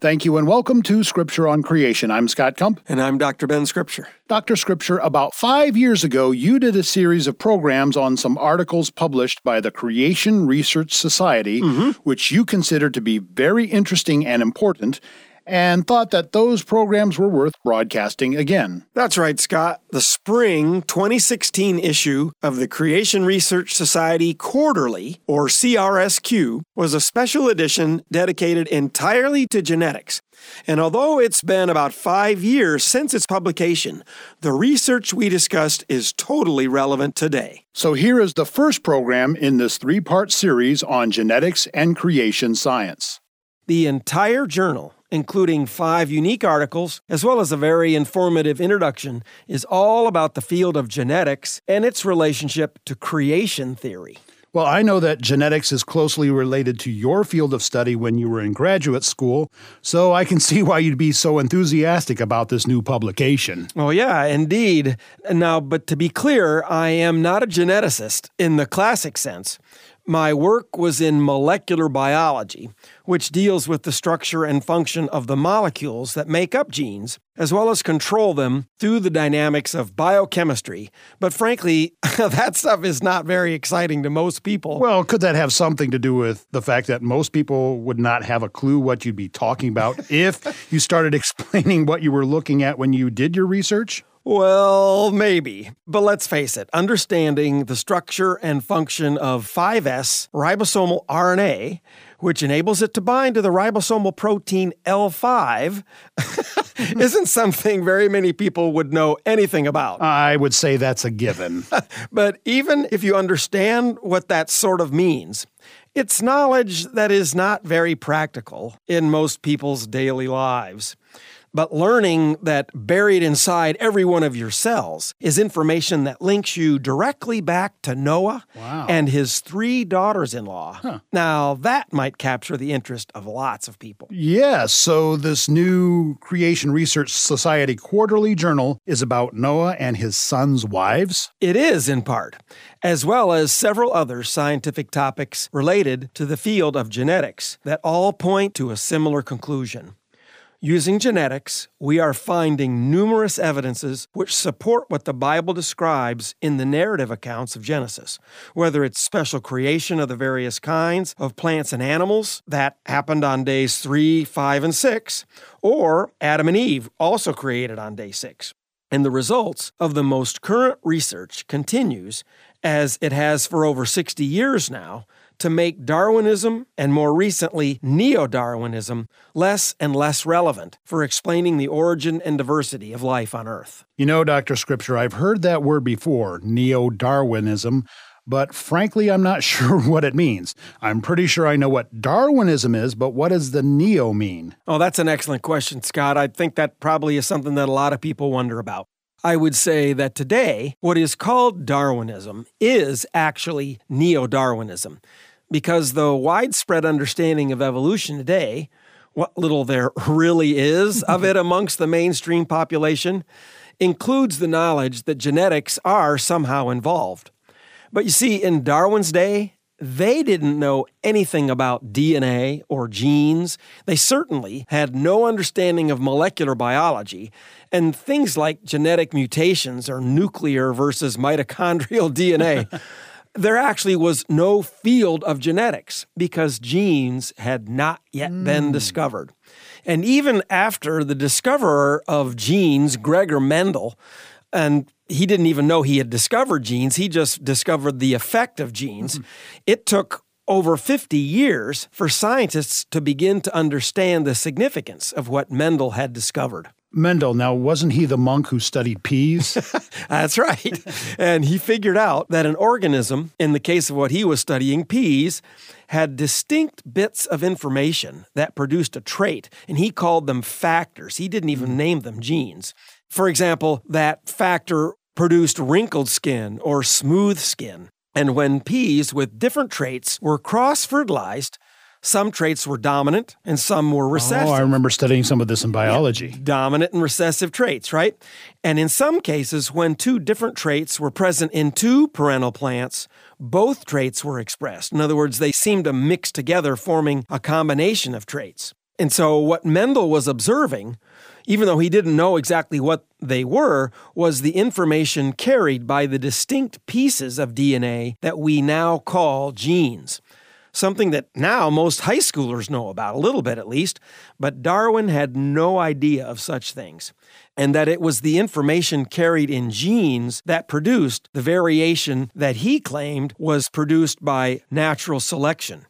Thank you and welcome to Scripture on Creation. I'm Scott Kump. And I'm Dr. Ben Scripture. Dr. Scripture, about five years ago, you did a series of programs on some articles published by the Creation Research Society, mm-hmm. which you considered to be very interesting and important and thought that those programs were worth broadcasting again. That's right, Scott. The spring 2016 issue of the Creation Research Society Quarterly, or CRSQ, was a special edition dedicated entirely to genetics. And although it's been about five years since its publication, the research we discussed is totally relevant today. So here is the first program in this three part series on genetics and creation science. The entire journal including five unique articles, as well as a very informative introduction, is all about the field of genetics and its relationship to creation theory. Well, I know that genetics is closely related to your field of study when you were in graduate school, so I can see why you'd be so enthusiastic about this new publication. Oh, yeah, indeed. Now, but to be clear, I am not a geneticist in the classic sense. My work was in molecular biology, which deals with the structure and function of the molecules that make up genes, as well as control them through the dynamics of biochemistry. But frankly, that stuff is not very exciting to most people. Well, could that have something to do with the fact that most people would not have a clue what you'd be talking about if you started explaining what you were looking at when you did your research? Well, maybe. But let's face it, understanding the structure and function of 5S ribosomal RNA, which enables it to bind to the ribosomal protein L5, isn't something very many people would know anything about. I would say that's a given. but even if you understand what that sort of means, it's knowledge that is not very practical in most people's daily lives but learning that buried inside every one of your cells is information that links you directly back to Noah wow. and his three daughters in law. Huh. Now, that might capture the interest of lots of people. Yes. So, this new Creation Research Society quarterly journal is about Noah and his sons' wives? It is, in part, as well as several other scientific topics related to the field of genetics that all point to a similar conclusion. Using genetics, we are finding numerous evidences which support what the Bible describes in the narrative accounts of Genesis, whether it's special creation of the various kinds of plants and animals that happened on days 3, 5, and 6, or Adam and Eve, also created on day 6. And the results of the most current research continues, as it has for over 60 years now, to make Darwinism and more recently Neo Darwinism less and less relevant for explaining the origin and diversity of life on Earth. You know, Dr. Scripture, I've heard that word before, Neo Darwinism, but frankly, I'm not sure what it means. I'm pretty sure I know what Darwinism is, but what does the Neo mean? Oh, that's an excellent question, Scott. I think that probably is something that a lot of people wonder about. I would say that today, what is called Darwinism is actually Neo Darwinism because the widespread understanding of evolution today, what little there really is of it amongst the mainstream population, includes the knowledge that genetics are somehow involved. But you see, in Darwin's day, they didn't know anything about DNA or genes. They certainly had no understanding of molecular biology. And things like genetic mutations or nuclear versus mitochondrial DNA there actually was no field of genetics because genes had not yet mm. been hmm. discovered. And even after the discoverer of genes, Gregor Mendel, and he didn't even know he had discovered genes, he just discovered the effect of genes. Mm-hmm. It took over 50 years for scientists to begin to understand the significance of what Mendel had discovered. Mendel, now wasn't he the monk who studied peas? That's right. and he figured out that an organism, in the case of what he was studying, peas, had distinct bits of information that produced a trait, and he called them factors. He didn't even hmm. name them genes. For example, that factor produced wrinkled skin or smooth skin. And when peas with different traits were cross fertilized, some traits were dominant and some were recessive. Oh, I remember studying some of this in biology. Yeah, dominant and recessive traits, right? And in some cases, when two different traits were present in two parental plants, both traits were expressed. In other words, they seemed to mix together, forming a combination of traits. And so, what Mendel was observing, even though he didn't know exactly what they were, was the information carried by the distinct pieces of DNA that we now call genes something that now most high schoolers know about, a little bit at least, but Darwin had no idea of such things, and that it was the information carried in genes that produced the variation that he claimed was produced by natural selection.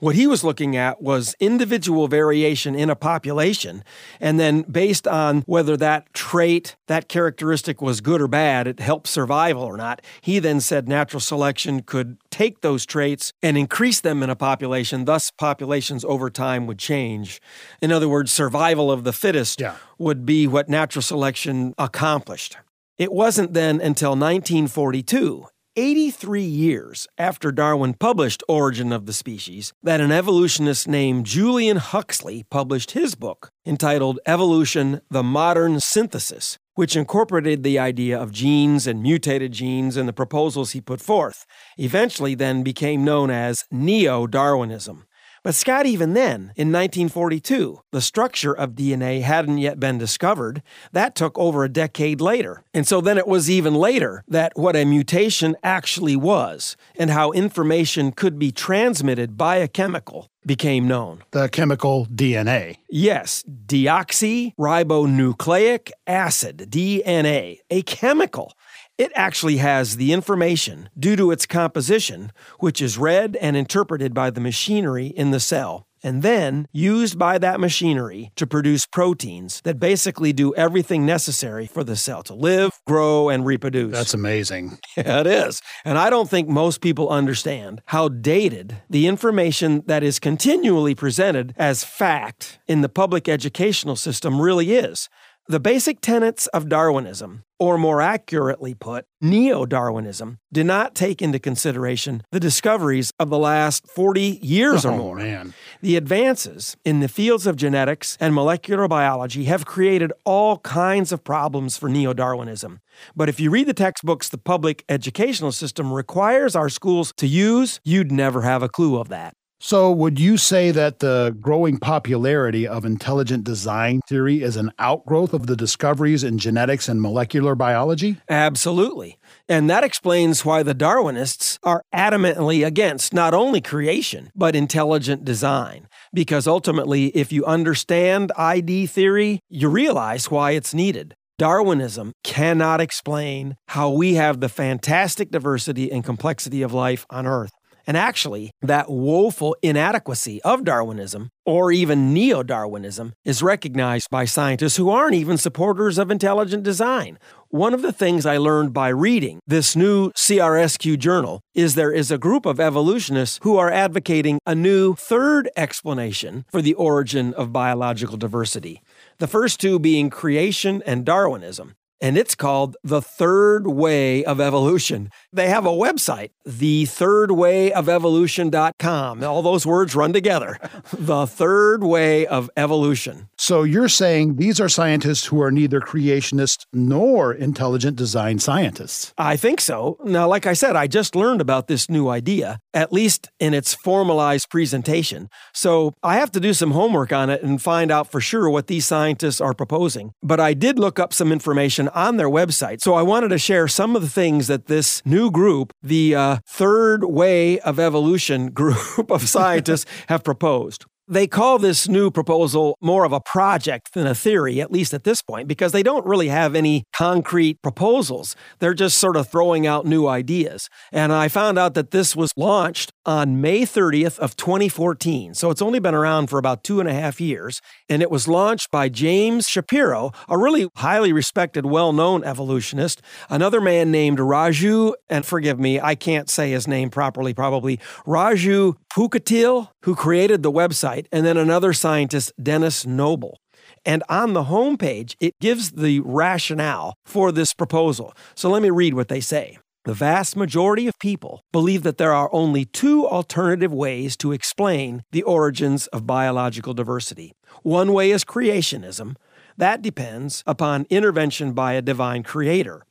What he was looking at was individual variation in a population, and then based on whether that trait, that characteristic was good or bad, it helped survival or not, he then said natural selection could take those traits and increase them in a population, thus, populations over time would change. In other words, survival of the fittest yeah. would be what natural selection accomplished. It wasn't then until 1942 83 years after Darwin published Origin of the Species that an evolutionist named Julian Huxley published his book entitled Evolution The Modern Synthesis, which incorporated the idea of genes and mutated genes in the proposals he put forth, eventually then became known as Neo Darwinism. But Scott, even then, in 1942, the structure of DNA hadn't yet been discovered. That took over a decade later. And so then it was even later that what a mutation actually was and how information could be transmitted by a chemical became known. The chemical DNA. Yes, deoxyribonucleic acid, DNA, a chemical it actually has the information due to its composition, which is read and interpreted by the machinery in the cell, and then used by that machinery to produce proteins that basically do everything necessary for the cell to live, grow, and reproduce. That's amazing. Yeah, it is. And I don't think most people understand how dated the information that is continually presented as fact in the public educational system really is. The basic tenets of Darwinism, or more accurately put, neo Darwinism, do not take into consideration the discoveries of the last 40 years oh, or more. Man. The advances in the fields of genetics and molecular biology have created all kinds of problems for neo Darwinism. But if you read the textbooks the public educational system requires our schools to use, you'd never have a clue of that. So, would you say that the growing popularity of intelligent design theory is an outgrowth of the discoveries in genetics and molecular biology? Absolutely. And that explains why the Darwinists are adamantly against not only creation, but intelligent design. Because ultimately, if you understand ID theory, you realize why it's needed. Darwinism cannot explain how we have the fantastic diversity and complexity of life on Earth. And actually, that woeful inadequacy of Darwinism, or even neo Darwinism, is recognized by scientists who aren't even supporters of intelligent design. One of the things I learned by reading this new CRSQ journal is there is a group of evolutionists who are advocating a new third explanation for the origin of biological diversity. The first two being creation and Darwinism and it's called The Third Way of Evolution. They have a website, thethirdwayofevolution.com. All those words run together. the Third Way of Evolution. So you're saying these are scientists who are neither creationists nor intelligent design scientists? I think so. Now, like I said, I just learned about this new idea, at least in its formalized presentation. So I have to do some homework on it and find out for sure what these scientists are proposing. But I did look up some information on their website. So I wanted to share some of the things that this new group, the uh, Third Way of Evolution group of scientists, have proposed. They call this new proposal more of a project than a theory, at least at this point, because they don't really have any concrete proposals. They're just sort of throwing out new ideas. And I found out that this was launched on May 30th of 2014. So it's only been around for about two and a half years. And it was launched by James Shapiro, a really highly respected, well-known evolutionist, another man named Raju, and forgive me, I can't say his name properly, probably, Raju Pookottil, who created the website, and then another scientist, Denis Noble. And on the homepage, it gives the rationale for this proposal. So let me read what they say. The vast majority of people believe that there are only two alternative ways to explain the origins of biological diversity. One way is creationism. That depends upon intervention by a divine creator.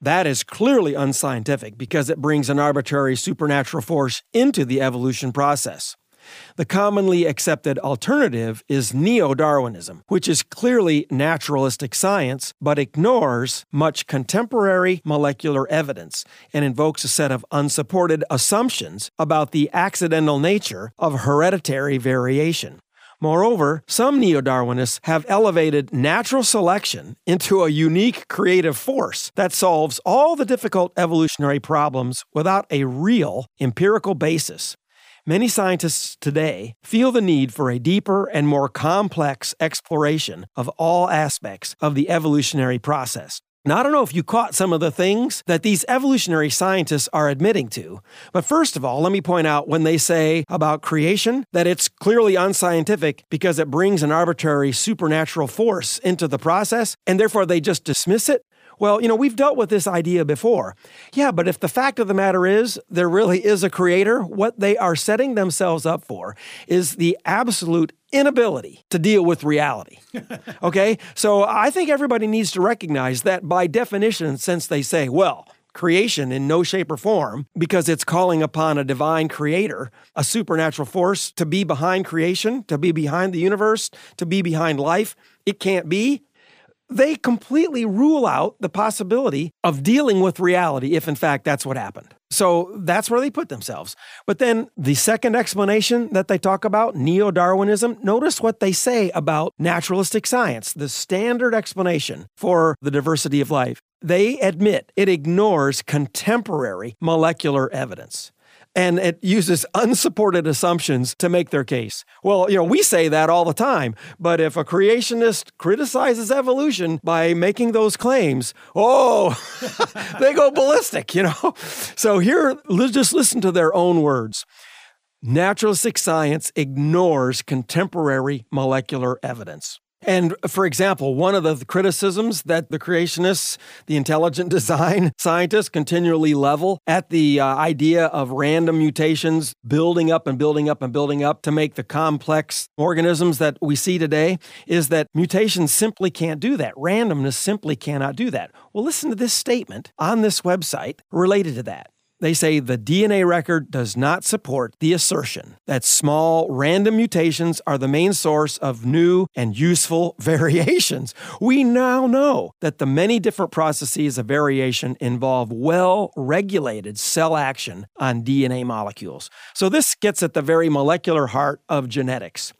That is clearly unscientific because it brings an arbitrary supernatural force into the evolution process. The commonly accepted alternative is neo Darwinism, which is clearly naturalistic science but ignores much contemporary molecular evidence and invokes a set of unsupported assumptions about the accidental nature of hereditary variation. Moreover, some neo Darwinists have elevated natural selection into a unique creative force that solves all the difficult evolutionary problems without a real empirical basis. Many scientists today feel the need for a deeper and more complex exploration of all aspects of the evolutionary process. Now, I don't know if you caught some of the things that these evolutionary scientists are admitting to, but first of all, let me point out when they say about creation that it's clearly unscientific because it brings an arbitrary supernatural force into the process, and therefore they just dismiss it. Well, you know, we've dealt with this idea before. Yeah, but if the fact of the matter is there really is a creator, what they are setting themselves up for is the absolute inability to deal with reality. okay? So I think everybody needs to recognize that by definition, since they say, well, creation in no shape or form because it's calling upon a divine creator, a supernatural force to be behind creation, to be behind the universe, to be behind life. It can't be they completely rule out the possibility of dealing with reality if, in fact, that's what happened. So that's where they put themselves. But then the second explanation that they talk about, neo Darwinism, notice what they say about naturalistic science, the standard explanation for the diversity of life. They admit it ignores contemporary molecular evidence and it uses unsupported assumptions to make their case. Well, you know, we say that all the time, but if a creationist criticizes evolution by making those claims, oh, they go ballistic, you know? So here, just listen to their own words. Naturalistic science ignores contemporary molecular evidence. And for example, one of the criticisms that the creationists, the intelligent design scientists continually level at the uh, idea of random mutations building up and building up and building up to make the complex organisms that we see today is that mutations simply can't do that. Randomness simply cannot do that. Well, listen to this statement on this website related to that. They say the DNA record does not support the assertion that small random mutations are the main source of new and useful variations. We now know that the many different processes of variation involve well regulated cell action on DNA molecules. So, this gets at the very molecular heart of genetics.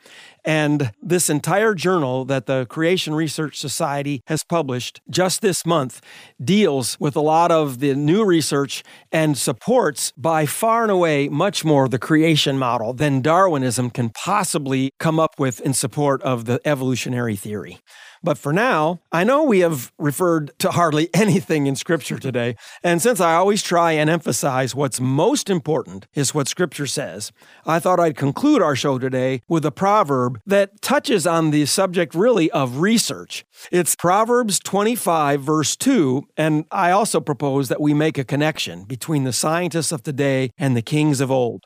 And this entire journal that the Creation Research Society has published just this month deals with a lot of the new research and supports by far and away much more the creation model than Darwinism can possibly come up with in support of the evolutionary theory. But for now, I know we have referred to hardly anything in Scripture today. And since I always try and emphasize what's most important is what Scripture says, I thought I'd conclude our show today with a proverb that touches on the subject really of research. It's Proverbs 25, verse 2. And I also propose that we make a connection between the scientists of today and the kings of old.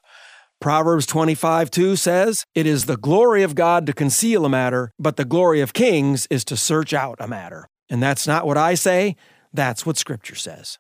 Proverbs 25 2 says, It is the glory of God to conceal a matter, but the glory of kings is to search out a matter. And that's not what I say, that's what Scripture says.